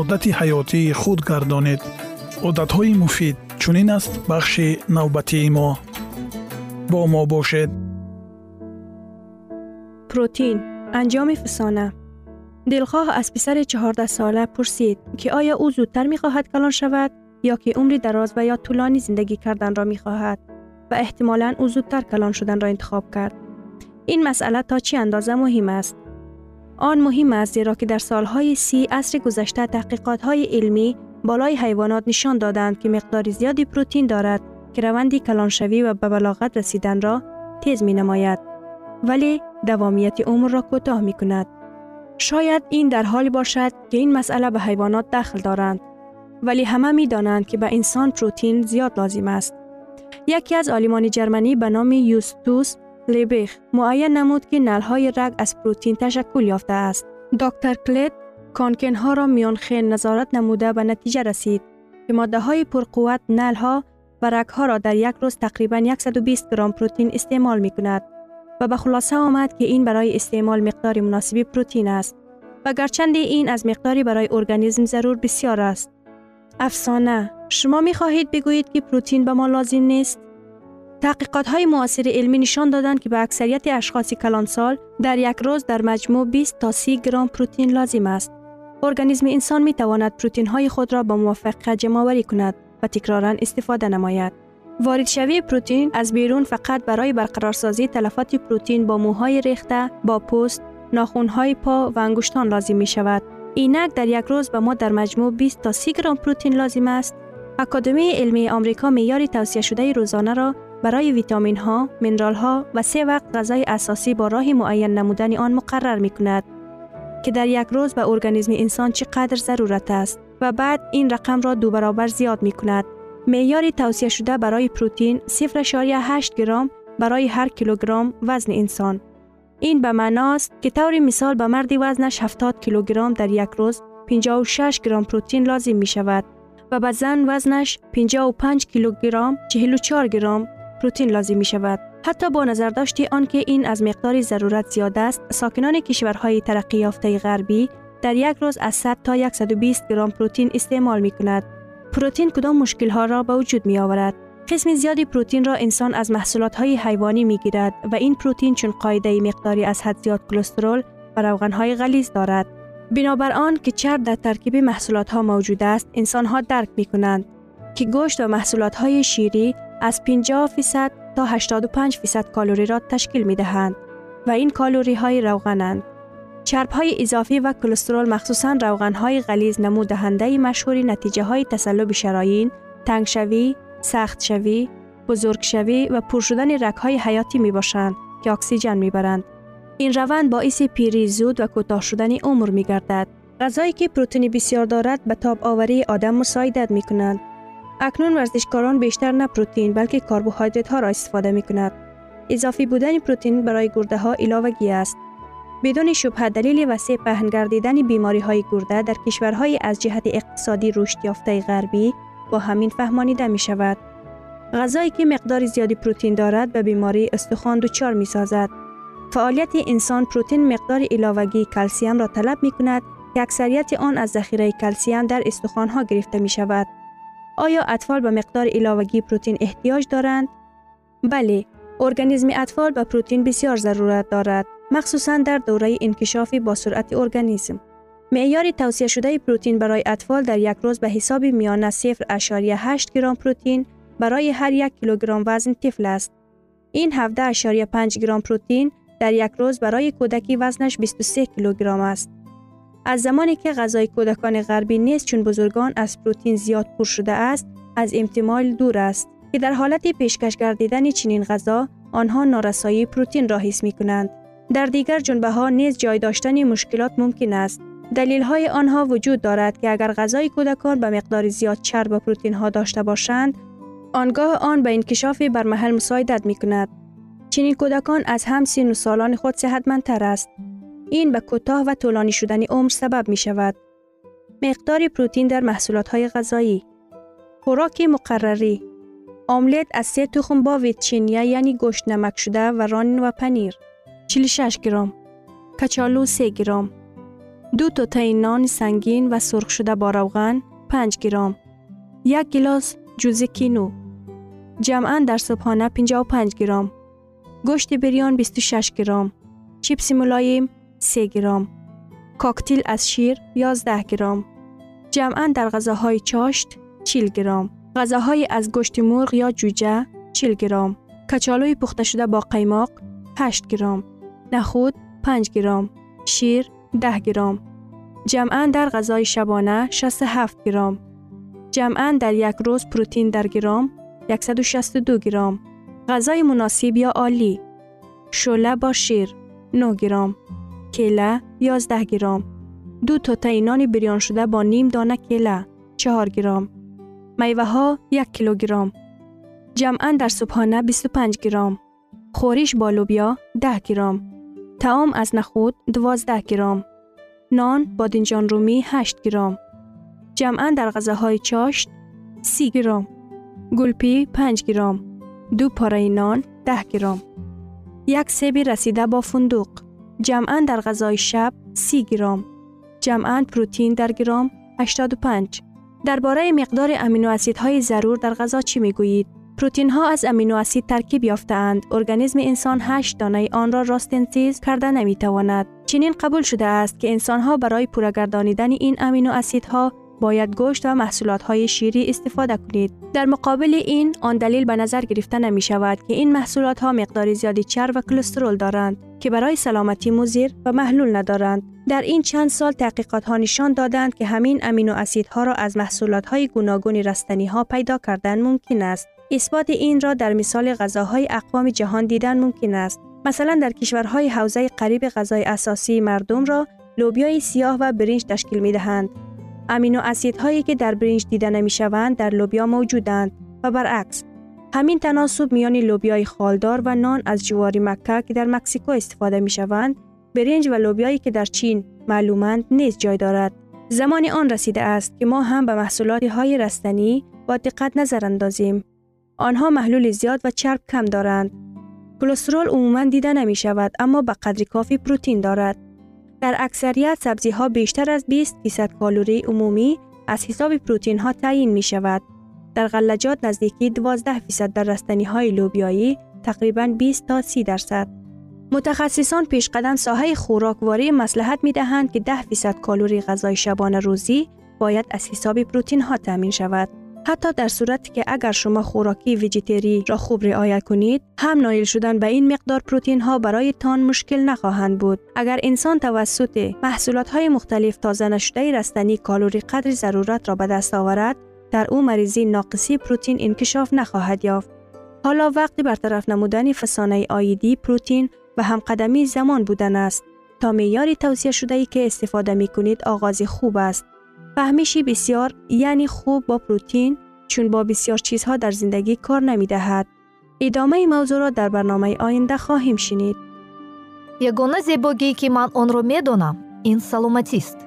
одати ҳаётии худ гардонед одатҳои муфид чунин аст бахши навбатии мо бо мо бошед протеин анҷоми фисона дилхоҳ аз писари чаҳордасола пурсид ки оё ӯ зудтар мехоҳад калон шавад ё ки умри дароз ва ё тӯлонӣ зиндагӣ карданро мехоҳад ва эҳтимолан ӯ зудтар калон шуданро интихоб кард ин масъала то чӣ андоза муҳим аст آن مهم است زیرا که در سالهای سی عصر گذشته تحقیقات های علمی بالای حیوانات نشان دادند که مقدار زیادی پروتین دارد که روندی کلانشوی و به بلاغت رسیدن را تیز می نماید ولی دوامیت عمر را کوتاه می کند. شاید این در حالی باشد که این مسئله به حیوانات دخل دارند ولی همه می دانند که به انسان پروتین زیاد لازم است. یکی از آلیمان جرمنی به نام یوستوس لیبیخ معین نمود که نلهای رگ از پروتین تشکل یافته است. دکتر کلت کانکن ها را میان خیل نظارت نموده به نتیجه رسید که ماده های پرقوت نلها و رگ ها را در یک روز تقریبا 120 گرم پروتین استعمال می کند و به خلاصه آمد که این برای استعمال مقدار مناسبی پروتین است و گرچند این از مقداری برای ارگانیسم ضرور بسیار است. افسانه شما می خواهید بگویید که پروتین به ما لازم نیست؟ تحقیقات های معاصر علمی نشان دادند که به اکثریت اشخاص کلانسال در یک روز در مجموع 20 تا 30 گرم پروتین لازم است. ارگانیسم انسان می تواند پروتین های خود را با موفقیت جمع کند و تکرارا استفاده نماید. وارد شوی پروتین از بیرون فقط برای برقرارسازی تلفات پروتین با موهای ریخته، با پوست، های پا و انگشتان لازم می شود. اینک در یک روز به ما در مجموع 20 تا 30 گرم پروتین لازم است. اکادمی علمی آمریکا معیار توصیه شده روزانه را برای ویتامین ها، منرال ها و سه وقت غذای اساسی با راه معین نمودن آن مقرر می کند که در یک روز به ارگانیسم انسان چقدر ضرورت است و بعد این رقم را دو برابر زیاد می کند. معیار توصیه شده برای پروتین 0.8 گرم برای هر کیلوگرم وزن انسان. این به معناست که طور مثال به مردی وزنش 70 کیلوگرم در یک روز 56 گرم پروتین لازم می شود و به زن وزنش 55 کیلوگرم 44 گرم پروتین لازم می شود. حتی با نظر داشتی آنکه این از مقدار ضرورت زیاد است، ساکنان کشورهای ترقی یافته غربی در یک روز از 100 تا 120 گرم پروتین استعمال می کند. پروتین کدام مشکل ها را به وجود می آورد؟ قسم زیادی پروتین را انسان از محصولات های حیوانی می گیرد و این پروتین چون قاعده مقداری از حد زیاد کلسترول و روغن های غلیظ دارد. بنابر آن که چرب در ترکیب محصولات ها موجود است، انسان ها درک می کنند که گوشت و محصولات های شیری از 50 فیصد تا 85 فیصد کالری را تشکیل می دهند و این کالری های روغنند. چرب های اضافی و کلسترول مخصوصا روغن های غلیظ نمو دهنده مشهوری نتیجه های تسلب شرايين، تنگ شوی، سخت شوی، بزرگ شوی و پر شدن رگ های حیاتی می باشند که اکسیژن می برند. این روند باعث پیری زود و کوتاه شدن عمر می گردد. غذایی که پروتئین بسیار دارد به تاب آوری آدم مساعدت می کنند. اکنون ورزشکاران بیشتر نه پروتئین بلکه کربوهیدرات ها را استفاده می کند. اضافی بودن پروتئین برای گرده ها علاوگی است. بدون شبهه دلیل وسیع پهن گردیدن بیماری های گرده در کشورهای از جهت اقتصادی رشد یافته غربی با همین فهمانیده می شود. غذایی که مقدار زیادی پروتئین دارد به بیماری استخوان دچار می سازد. فعالیت انسان پروتئین مقدار علاوگی کلسیم را طلب می کند که اکثریت آن از ذخیره کلسیم در استخوان ها گرفته می شود. آیا اطفال به مقدار علاوگی پروتئین احتیاج دارند؟ بله، ارگانیسم اطفال به پروتئین بسیار ضرورت دارد، مخصوصا در دوره انکشاف با سرعت ارگانیسم. معیار توصیه شده پروتئین برای اطفال در یک روز به حساب میانه 0.8 گرم پروتئین برای هر یک کیلوگرم وزن طفل است. این 17.5 گرم پروتئین در یک روز برای کودکی وزنش 23 کیلوگرم است. از زمانی که غذای کودکان غربی نیست چون بزرگان از پروتئین زیاد پر شده است، از احتمال دور است که در حالت پیشکش گردیدن چنین غذا آنها نارسایی پروتئین را حس می کنند. در دیگر جنبه ها نیز جای داشتن مشکلات ممکن است. دلیل های آنها وجود دارد که اگر غذای کودکان به مقدار زیاد چرب و پروتئین ها داشته باشند، آنگاه آن به انکشاف بر محل مساعدت می کند. چنین کودکان از هم سین و سالان خود صحتمندتر است. این به کوتاه و طولانی شدن عمر سبب می شود. مقدار پروتئین در محصولات های غذایی. خوراک مقرری. آملت از سه تخم با ویتچینیا یعنی گوشت نمک شده و رانین و پنیر. 46 گرم. کچالو 3 گرم. دو تا نان سنگین و سرخ شده با روغن 5 گرم. یک گلاس جوز کینو. جمعا در صبحانه 55 گرم. گوشت بریان 26 گرم. چیپس ملایم 3 گرم کاکتیل از شیر 11 گرم جمعا در غذاهای چاشت 40 گرم غذاهای از گوشت مرغ یا جوجه 40 گرم کچالوی پخته شده با قیماق 8 گرم نخود 5 گرم شیر 10 گرم جمعا در غذای شبانه 67 گرم جمعا در یک روز پروتئین در گرم 162 گرم غذای مناسب یا عالی. شله با شیر 9 گرم کله 11 گرم دو تا تینان بریان شده با نیم دانه کله 4 گرم میوه ها 1 کیلوگرم جمعا در صبحانه 25 گرم خورش با لوبیا 10 گرم تعام از نخود 12 گرم نان بادنجان رومی 8 گرم جمعا در غذاهای چاشت 30 گرم گلپی 5 گرم دو پاره نان 10 گرم یک سیب رسیده با فندوق جمعا در غذای شب 30 گرم جمعا پروتئین در گرم 85 درباره مقدار امینو اسیدهای ضرور در غذا چی می‌گویید؟ پروتئین ها از امینو اسید ترکیب یافتهاند. ارگانیسم انسان 8 دانه آن را راستنسیز کرده نمی تواند چنین قبول شده است که انسان ها برای پورگردانیدن این امینو اسیدها باید گوشت و محصولات های شیری استفاده کنید. در مقابل این آن دلیل به نظر گرفته نمی شود که این محصولات ها مقدار زیادی چرب و کلسترول دارند که برای سلامتی مضر و محلول ندارند. در این چند سال تحقیقات ها نشان دادند که همین امینو اسیدها را از محصولات های گوناگون رستنی ها پیدا کردن ممکن است. اثبات این را در مثال غذاهای اقوام جهان دیدن ممکن است. مثلا در کشورهای حوزه قریب غذای اساسی مردم را لوبیای سیاه و برنج تشکیل می دهند. امینو اسیدهایی که در برنج دیده نمی شوند در لوبیا موجودند و برعکس همین تناسب میان لوبیای خالدار و نان از جواری مکه که در مکسیکو استفاده می شوند برنج و لوبیایی که در چین معلومند نیز جای دارد. زمان آن رسیده است که ما هم به محصولات های رستنی با دقت نظر اندازیم. آنها محلول زیاد و چرب کم دارند. کلسترول عموما دیده نمی شود اما به قدر کافی پروتئین دارد. در اکثریت سبزی ها بیشتر از 20 درصد کالری عمومی از حساب پروتئین ها تعیین می شود. در غلجات نزدیکی 12 درصد در رستنی های لوبیایی تقریبا 20 تا 30 درصد. متخصصان پیش قدم ساحه خوراکواری مصلحت می دهند که 10 درصد کالری غذای شبانه روزی باید از حساب پروتئین ها تامین شود. حتی در صورتی که اگر شما خوراکی ویژیتری را خوب رعایت کنید هم نایل شدن به این مقدار پروتین ها برای تان مشکل نخواهند بود. اگر انسان توسط محصولات های مختلف تازه نشده رستنی کالوری قدر ضرورت را به دست آورد در او مریضی ناقصی پروتین انکشاف نخواهد یافت. حالا وقتی برطرف نمودن فسانه آیدی پروتین و همقدمی زمان بودن است تا معیار توصیه شده ای که استفاده می کنید آغاز خوب است. فهمیشی بسیار یعنی خوب با پروتین چون با بسیار چیزها در زندگی کار نمی دهد. ادامه موضوع را در برنامه آینده خواهیم شنید. یگانه زیباگی که من آن را می دانم این سلامتی است.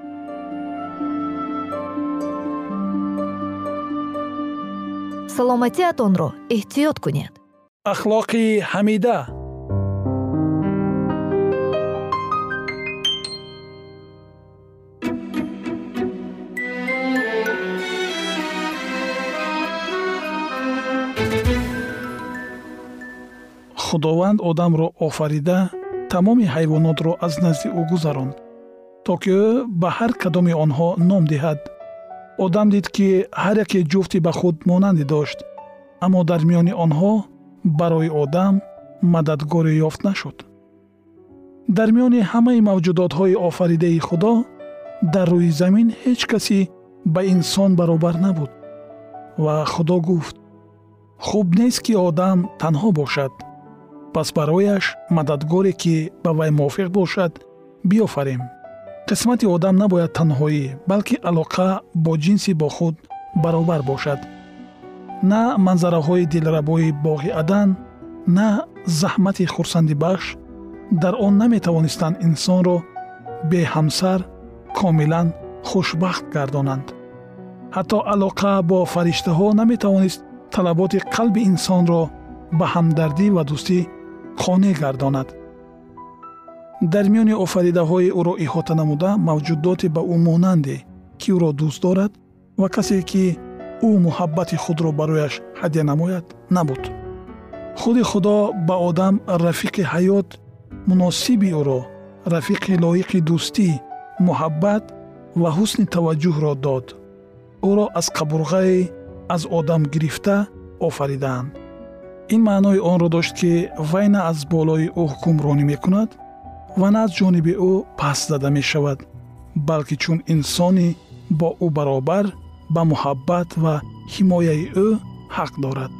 سلامتیتان را احتیاط کنید. اخلاقی حمیده худованд одамро офарида тамоми ҳайвонотро аз назди ӯ гузаронд то ки ӯ ба ҳар кадоми онҳо ном диҳад. Одам дид ки ҳар яке ҷуфти ба худ монандӣ дошт аммо дар миёни онҳо барои одам мададгоре ёфт нашуд. Дар миёни ҳамаи мавҷудотҳои офаридаи худо дар рӯи замин ҳеҷ касе ба инсон баробар набуд ва худо гуфт хуб нест ки одам танҳо бошад пас барояш мададгоре ки ба вай мувофиқ бошад биёфарем. Қисмати одам набояд танҳоӣ балки алоқа бо ҷинси бо худ баробар бошад. На манзараҳои дилрабои боғи адан на заҳмати хурсандибахш дар он наметавонистанд инсонро беҳамсар комилан хушбахт гардонанд. Ҳатто алоқа бо фариштаҳо наметавонист талаботи қалби инсонро ба ҳамдардӣ ва дӯстӣ қонеъ гардонад. Дар миёни офаридаҳои ӯро иҳота намуда мавҷудоте ба ӯ монанде ки ӯро дӯст дорад ва касе ки ӯ муҳаббати худро барояш ҳадя намояд набуд. Худи худо ба одам рафиқи ҳаёт муносиби ӯро рафиқи лоиқи дӯстӣ муҳаббат ва ҳусни таваҷҷӯҳро дод. Ӯро аз қабурғае аз одам гирифта офаридаанд ин маънои онро дошт ки вай на аз болои ӯ ҳукмронӣ мекунад ва на аз ҷониби ӯ паст зада мешавад балки чун инсони бо ӯ баробар ба муҳаббат ва ҳимояи ӯ ҳақ дорад.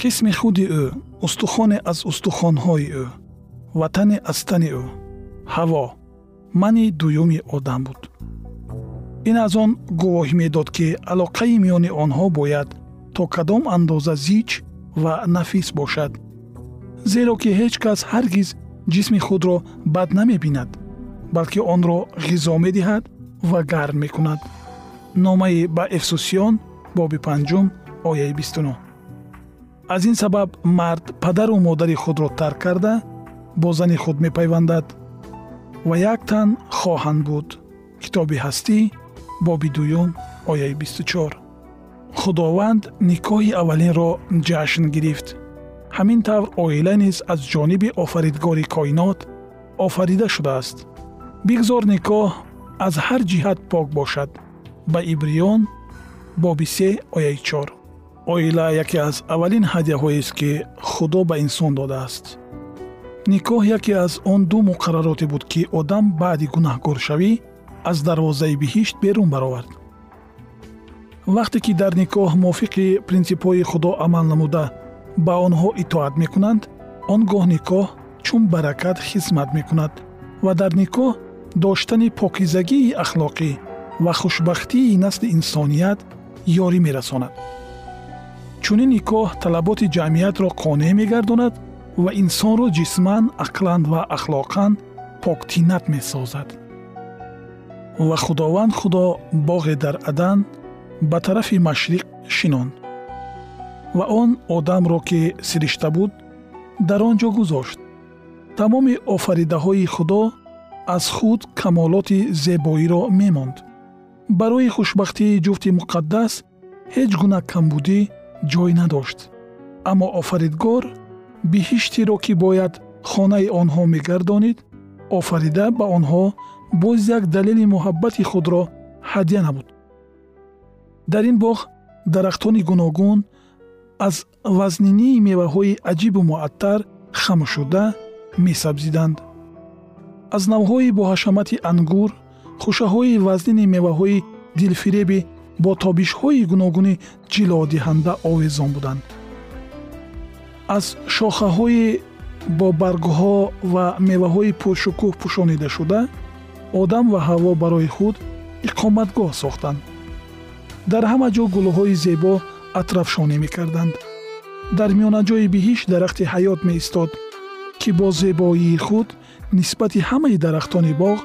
Қисми худи ӯ устухоне аз устухонҳои ӯ ва тане аз тани ӯ ҳаво мани дуюми одам буд. Ин аз он гувоҳӣ медод ки алоқаи миёни онҳо бояд то кадом андоза зич ва нафис бошад зеро ки ҳеҷ кас ҳаргиз ҷисми худро бад намебинад балки онро ғизо медиҳад ва гарм мекунад номаи ба эфсусиён боби панҷум ояи бистунӯ аз ин сабаб мард падару модари худро тарк карда бо зани худ мепайвандад ва як тан хоҳанд буд китоби ҳастӣ боби дуюм ояи бисту чор худованд никоҳи аввалинро ҷашн гирифт. Ҳамин тавр оила низ аз ҷониби офаридгори коинот офарида шудааст. Бигзор никоҳ аз ҳар ҷиҳат пок бошад. Ба ибриён боби се ояи чор. Оила яке аз аввалин ҳадияҳоест ки худо ба инсон додааст. Никоҳ яке аз он ду муқаррароте буд ки одам баъди гунаҳгоршавӣ аз дарвозаи биҳишт берун баровард вақте ки дар никоҳ мувофиқи принсипҳои худо амал намуда ба онҳо итоат мекунанд он гоҳ никоҳ чун баракат хизмат мекунад ва дар никоҳ доштани покизагии ахлоқӣ ва хушбахтии насли инсоният ёрӣ мерасонад. Чунин никоҳ талаботи ҷамъиятро қонеъ мегардонад ва инсонро ҷисман ақлан ва ахлоқан поктинат месозад. Ва худованд худо боғе дар адан ба тарафи машриқ шинонд. Ва он одамро ки сиришта буд дар он ҷо гузошт. Тамоми офаридаҳои худо аз худ камолоти зебоиро мемонд. Барои хушбахтии ҷуфти муқаддас ҳеҷ гуна камбудӣ ҷой надошт. Аммо офаридгор биҳиштиро ки бояд хонаи онҳо мегардонид офарида ба онҳо боз як далели муҳаббати худро ҳадя намуд дар ин боғ дарахтони гуногун аз вазнинии меваҳои аҷибу муаттар хамшуда месабзиданд. Аз навъҳои боҳашамати ангур хушаҳои вазнини меваҳои дилфиребӣ бо тобишҳои гуногуни ҷилодиҳанда овезон буданд. Аз шохаҳои бо баргҳо ва меваҳои пуршукӯҳ пӯшонидашуда одам ва ҳаво барои худ иқоматгоҳ сохтанд дар ҳама ҷо гулҳои зебо атрафшонӣ мекарданд. Дар миёнаҷои биҳишт дарахти ҳаёт меистод ки бо зебоии худ нисбати ҳамаи дарахтони боғ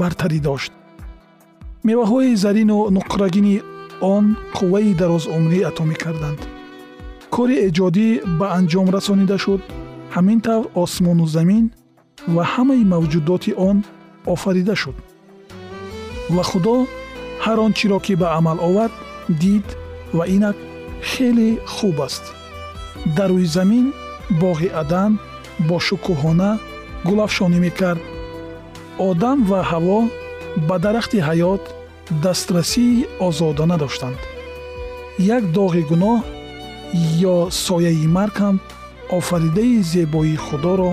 бартарӣ дошт. Меваҳои зарину нуқрагини он қувваи дарозумрӣ ато мекарданд кори эҷодӣ ба анҷом расонида шуд ҳамин тавр осмону замин ва ҳамаи мавҷудоти он офарида шуд. Ва худо ҳар он чиро ки ба амал овард дид ва инак хеле хуб аст. Дар рӯи замин боғи адан бо шукӯҳона гулафшонӣ мекард. Одам ва ҳаво ба дарахти ҳаёт дастрасии озодона доштанд. Як доғи гуноҳ ё сояи марг ҳам офаридаи зебоии худоро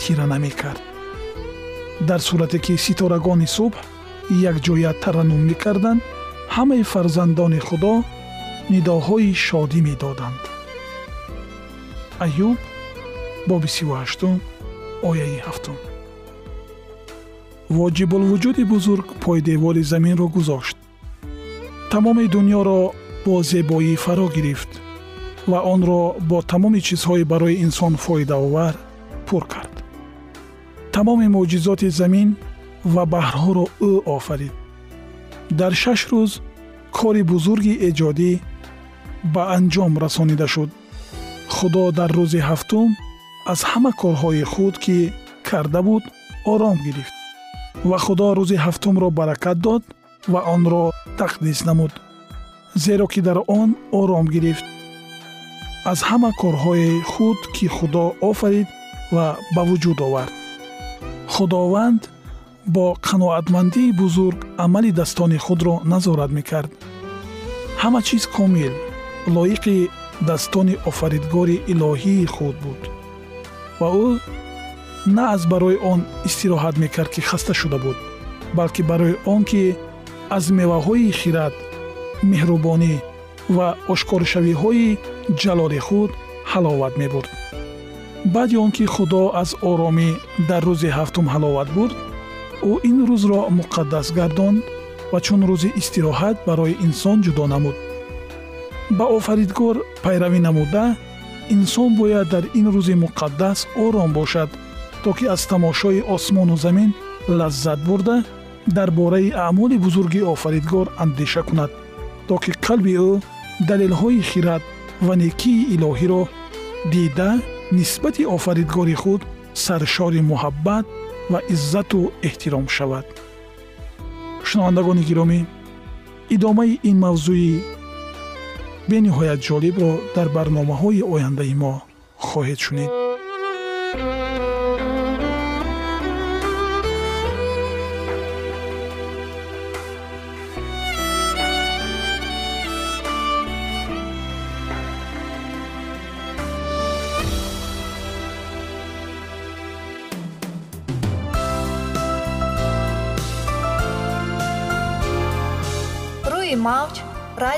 тира намекард дар сурате ки ситорагони субҳ якҷоя тараннум мекарданд ҳамаи фарзандони худо нидоҳои шодӣ медоданд. Аюб боби сивҳаштум ояи ҳафтум. Воҷибулвуҷуди бузург пойдевори заминро гузошт. Тамоми дуньёро бо зебоӣ фаро гирифт ва онро бо тамоми чизҳои барои инсон фоидаовар пур кард. Тамоми мӯъҷизоти замин ва баҳрҳоро ӯ офарид дар шаш рӯз кори бузурги эҷодӣ ба анҷом расонида шуд. Худо дар рӯзи ҳафтум аз ҳама корҳои худ ки карда буд ором гирифт ва худо рӯзи ҳафтумро баракат дод ва онро тақдис намуд зеро ки дар он ором гирифт. Аз ҳама корҳои худ ки худо офарид ва ба вуҷуд овард. Худованд бо қаноатмандии бузург амалидастони худро назорат мекард. ҳама чиз комил лоиқи dastoни офаридгори илоҳии худ буд. ва ӯ на аз барои он истироҳат мекард ки хаста шуда буд балки барои он ки аз меваҳои хирад меҳрубонӣ ва ошкоршавиҳои ҷалоли худ ҳаловат мебурд. баъди он ки худо аз оромӣ дар рӯзи ҳафтум ҳаловат бурд ӯ ин рӯзро муқаддас гардонд ва чун рӯзи истироҳат барои инсон ҷудо намуд. Ба офаридгор пайравӣ намуда инсон бояд дар ин рӯзи муқаддас ором бошад то ки аз тамошои осмону замин лаззат бурда дар бораи аъмоли бузурги офаридгор андеша кунад то ки қалби ӯ далелҳои хират ва некии илоҳиро дида нисбати офаридгори худ саршори муҳаббат ва иззату эҳтиром шавад. Шунавандагони гиромӣ идомаи ин мавзӯи бениҳоят ҷолибро дар барномаҳои ояндаи мо хоҳед шунид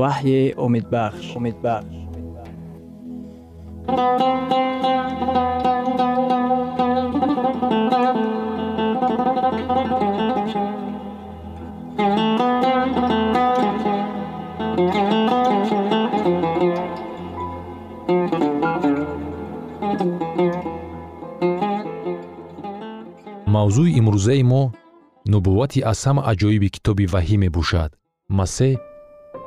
ваҳйи умедбахш умедбахш мавзӯи имрӯзаи мо нубуввати аз ҳама аҷоиби китоби ваҳӣ мебошад. Масеҳ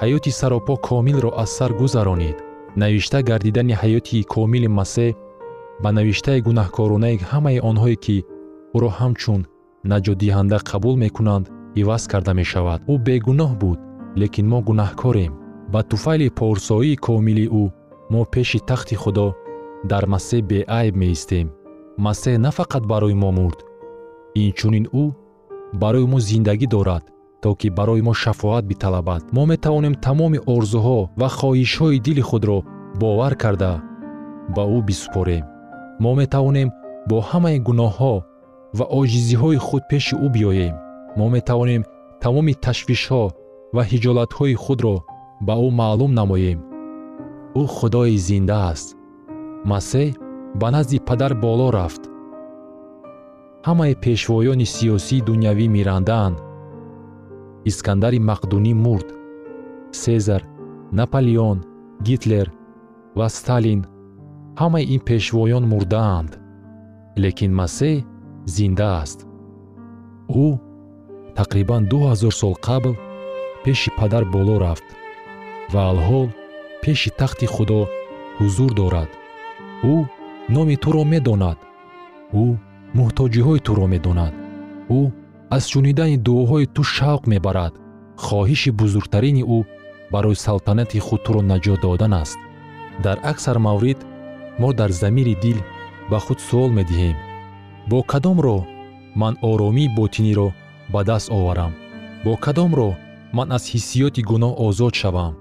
ҳаёти саропо комилро аз сар гузаронид. Навишта гардидани ҳаёти комили масеҳ ба навиштаи гунаҳкоронаи ҳамаи онҳое ки ӯро ҳамчун наҷотдиҳанда қабул мекунанд иваз карда мешавад? Ӯ бегуноҳ буд лекин мо гунаҳкорем. Ба туфайли порсоии комили ӯ мо пеши тахти худо дар масеҳ беайб меистем. Масеҳ на фақат барои мо мурд. Инчунин ӯ барои мо зиндагӣ дорад то ки барои мо шафоат биталабад. Мо метавонем тамоми орзуҳо ва хоҳишҳои дили худро бовар карда ба ӯ бисупорем. Мо метавонем бо ҳамаи гуноҳҳо ва оҷизиҳои худ пеши ӯ биёем. Мо метавонем тамоми ташвишҳо ва ҳиҷолатҳои худро ба ӯ маълум намоем. Ӯ худои зинда аст. Масеҳ ба назди падар боло рафт. Ҳамаи пешвоёни сиёсии дунявӣ мирандаанд искандари мақдунӣ мурд сезар наполеон гитлер ва сталин ҳамаи ин пешвоён мурдаанд лекин масеҳ зинда аст. Ӯ тақрибан ду ҳазор сол қабл пеши падар боло рафт ва алҳол пеши тахти худо ҳузур дорад. Ӯ номи туро медонад. Ӯ муҳтоҷиҳои туро медонад. Ӯ аз шунидани дуоҳои ту шавқ мебарад. Хоҳиши бузургтарини ӯ барои салтанати худ туро наҷот додан аст. Дар аксар маврид мо дар замири дил ба худ суол медиҳем. Бо кадом роҳ ман оромии ботиниро ба даст оварам? Бо кадом роҳ ман аз ҳиссиёти гуноҳ озод шавам?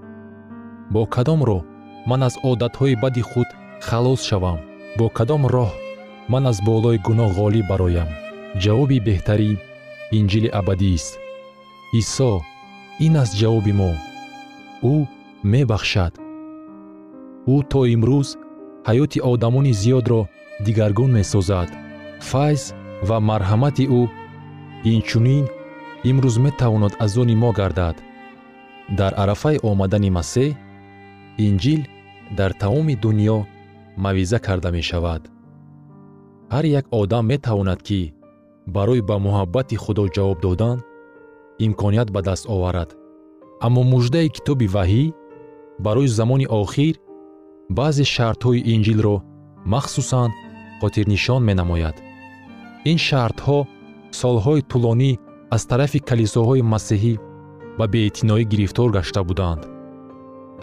Бо кадом роҳ ман аз одатҳои бади худ халос шавам? Бо кадом роҳ ман аз болои гуноҳ ғолиб бароям? Ҷавоби беҳтарин инҷили абадист исо ин аст ҷавоби мо. Ӯ мебахшад. Ӯ то имрӯз ҳаёти одамони зиёдро дигаргун месозад. Файз ва марҳамати ӯ инчунин имрӯз метавонад аз они мо гардад. Дар арафаи омадани масеҳ инҷил дар тамоми дуньё мавъиза карда мешавад. Ҳар як одам метавонад ки барои ба муҳаббати худо ҷавоб додан имконият ба даст оварад. Аммо муждаи китоби ваҳӣ барои замони охир баъзе шартҳои инҷилро махсусан хотирнишон менамояд. Ин шартҳо солҳои тӯлонӣ аз тарафи калисоҳои масеҳӣ ба беэътиноӣ гирифтор гашта буданд.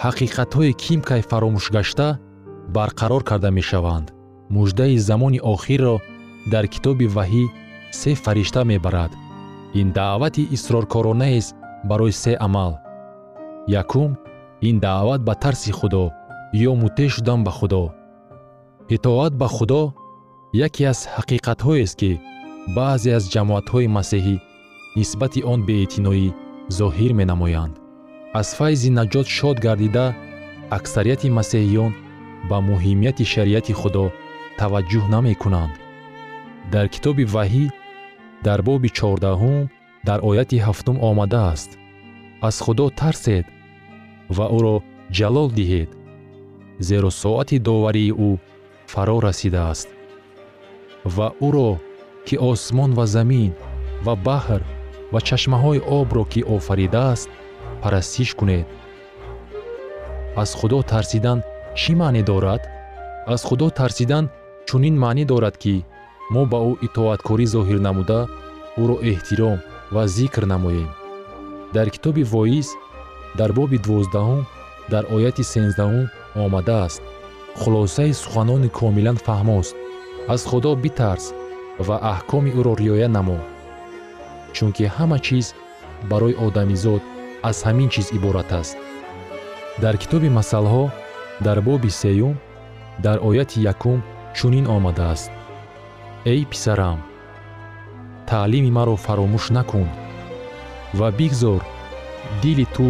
Ҳақиқатҳои кимкай фаромӯшгашта барқарор карда мешаванд. Муждаи замони охирро дар китоби ваҳӣ се фаришта мебарад. Ин даъвати исроркоронаест барои се амал. Якум ин даъват ба тарси худо ё муттеъ шудан ба худо. Итоат ба худо яке аз ҳақиқатҳоест ки баъзе аз ҷамоатҳои масеҳӣ нисбати он беэътиноӣ зоҳир менамоянд. Аз файзи наҷот шод гардида аксарияти масеҳиён ба муҳимияти шариати худо таваҷҷӯҳ намекунанд дар китоби ваҳӣ дар боби чордаҳум дар ояти ҳафтум омадааст. Аз худо тарсед ва ӯро ҷалол диҳед зеро соати доварии ӯ фаро расидааст. Ва ӯро ки осмон ва замин ва баҳр ва чашмаҳои обро ки офаридааст парастиш кунед. Аз худо тарсидан чӣ маънӣ дорад? Аз худо тарсидан чунин маънӣ дорад ки мо ба ӯ итоаткорӣ зоҳир намуда ӯро эҳтиром ва зикр намоем. Дар китоби воиз дар боби дувоздаҳум дар ояти сенздаҳум омадааст. Хулосаи суханони комилан фаҳмост. Аз худо битарс ва аҳкоми ӯро риоя намо. Чунки ҳама чиз барои одамизод аз ҳамин чиз иборат аст. Дар китоби масалҳо дар боби сеюм дар ояти якум чунин омадааст эй писарам таълими маро фаромӯш накун ва бигзор дили ту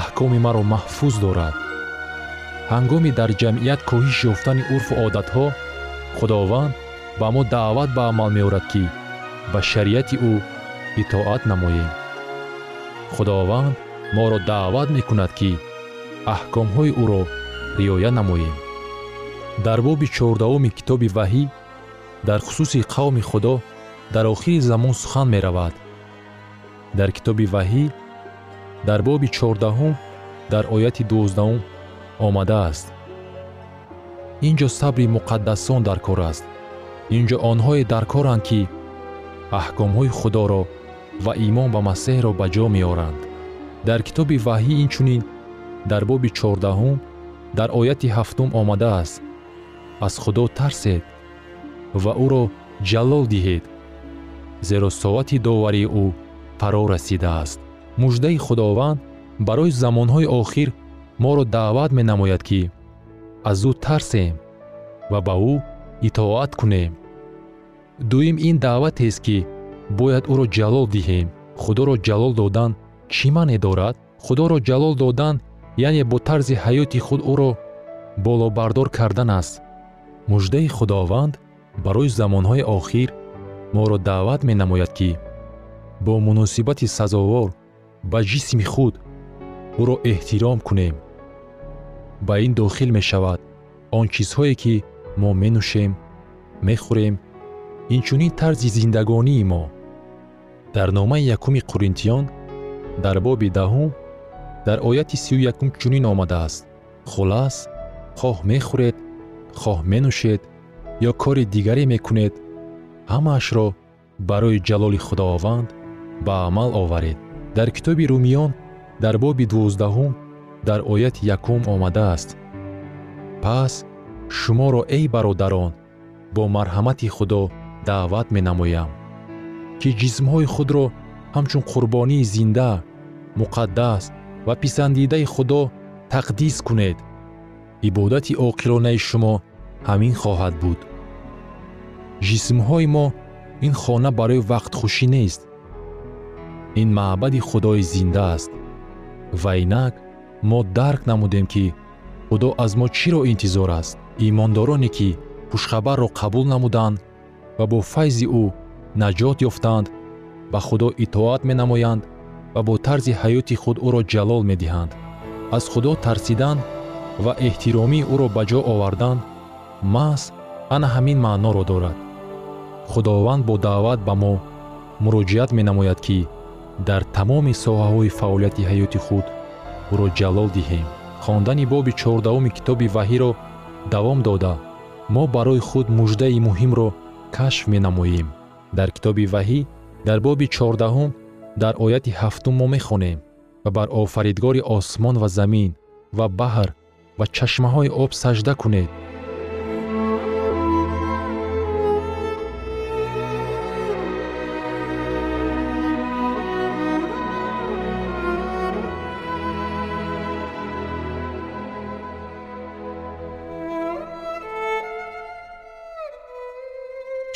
аҳкоми маро маҳфуз дорад. Ҳангоми дар ҷамъият коҳиш ёфтани урфу одатҳо худованд ба мо даъват ба амал меорад ки ба шариати ӯ итоат намоем. Худованд моро даъват мекунад ки аҳкомҳои ӯро риоя намоем. Дар боби чордаҳуми китоби ваҳӣ дар хусуси қавми худо дар охири замон сухан меравад. Дар китоби ваҳӣ дар боби чордаҳум дар ояти дувоздаҳум омадааст ин ҷо сабри муқаддасон дар кор аст. Ин ҷо онҳое дар коранд ки аҳкомҳои худоро ва имон ба масеҳро ба ҷо меоранд. Дар китоби ваҳӣ инчунин дар боби чордаҳум дар ояти ҳафтум омадааст аз худо тарсед ва ӯро ҷалол диҳед зеро соати доварии ӯ фаро расидааст. Муждаи худованд барои замонҳои охир моро даъват менамояд ки аз ӯ тарсем ва ба ӯ итоат кунем. Дуюм ин даъватест ки бояд ӯро ҷалол диҳем. Худоро ҷалол додан чӣ маъне дорад? Худоро ҷалол додан яъне бо тарзи ҳаёти худ ӯро болобардор кардан аст. Муждаи худованд барои замонҳои охир моро даъват менамояд ки бо муносибати сазовор ба ҷисми худ ӯро эҳтиром кунем. Ба ин дохил мешавад он чизҳое ки мо менӯшем мехӯрем инчунин тарзи зиндагонии мо. Дар номаи якуми қуринтиён дар боби даҳум дар ояти сию якум чунин омадааст. Хулас хоҳ мехӯред хоҳ менӯшед ё кори дигаре мекунед ҳамаашро барои ҷалоли худованд ба амал оваред. Дар китоби румиён дар боби дувоздаҳум дар ояти якум омадааст. Пас шуморо эй бародарон бо марҳамати худо даъват менамоям ки ҷисмҳои худро ҳамчун қурбонии зинда муқаддас ва писандидаи худо тақдис кунед. Ибодати оқилонаи шумо ҳамин хоҳад буд. Ҷисмҳои мо ин хона барои вақтхушӣ нест. Ин маъбади худои зинда аст. Ва инак мо дарк намудем ки худо аз мо чиро интизор аст? Имондороне ки хушхабарро қабул намуданд ва бо файзи ӯ наҷот ёфтанд ба худо итоат менамоянд ва бо тарзи ҳаёти худ ӯро ҷалол медиҳанд. Аз худо тарсидан ва эҳтиромии ӯро ба ҷо овардан маҳз ана ҳамин маъноро дорад. Худованд бо даъват ба мо муроҷиат менамояд ки дар тамоми соҳаҳои фаъолияти ҳаёти худ ӯро ҷалол диҳем. Хондани боби чордаҳуми китоби ваҳиро давом дода. Мо барои худ муждаи муҳимро кашф менамоем. Дар китоби ваҳӣ дар боби чордаҳум дар ояти ҳафтум мо мехонем ва бар офаридгори осмон ва замин ва баҳр ва чашмаҳои об сажда кунед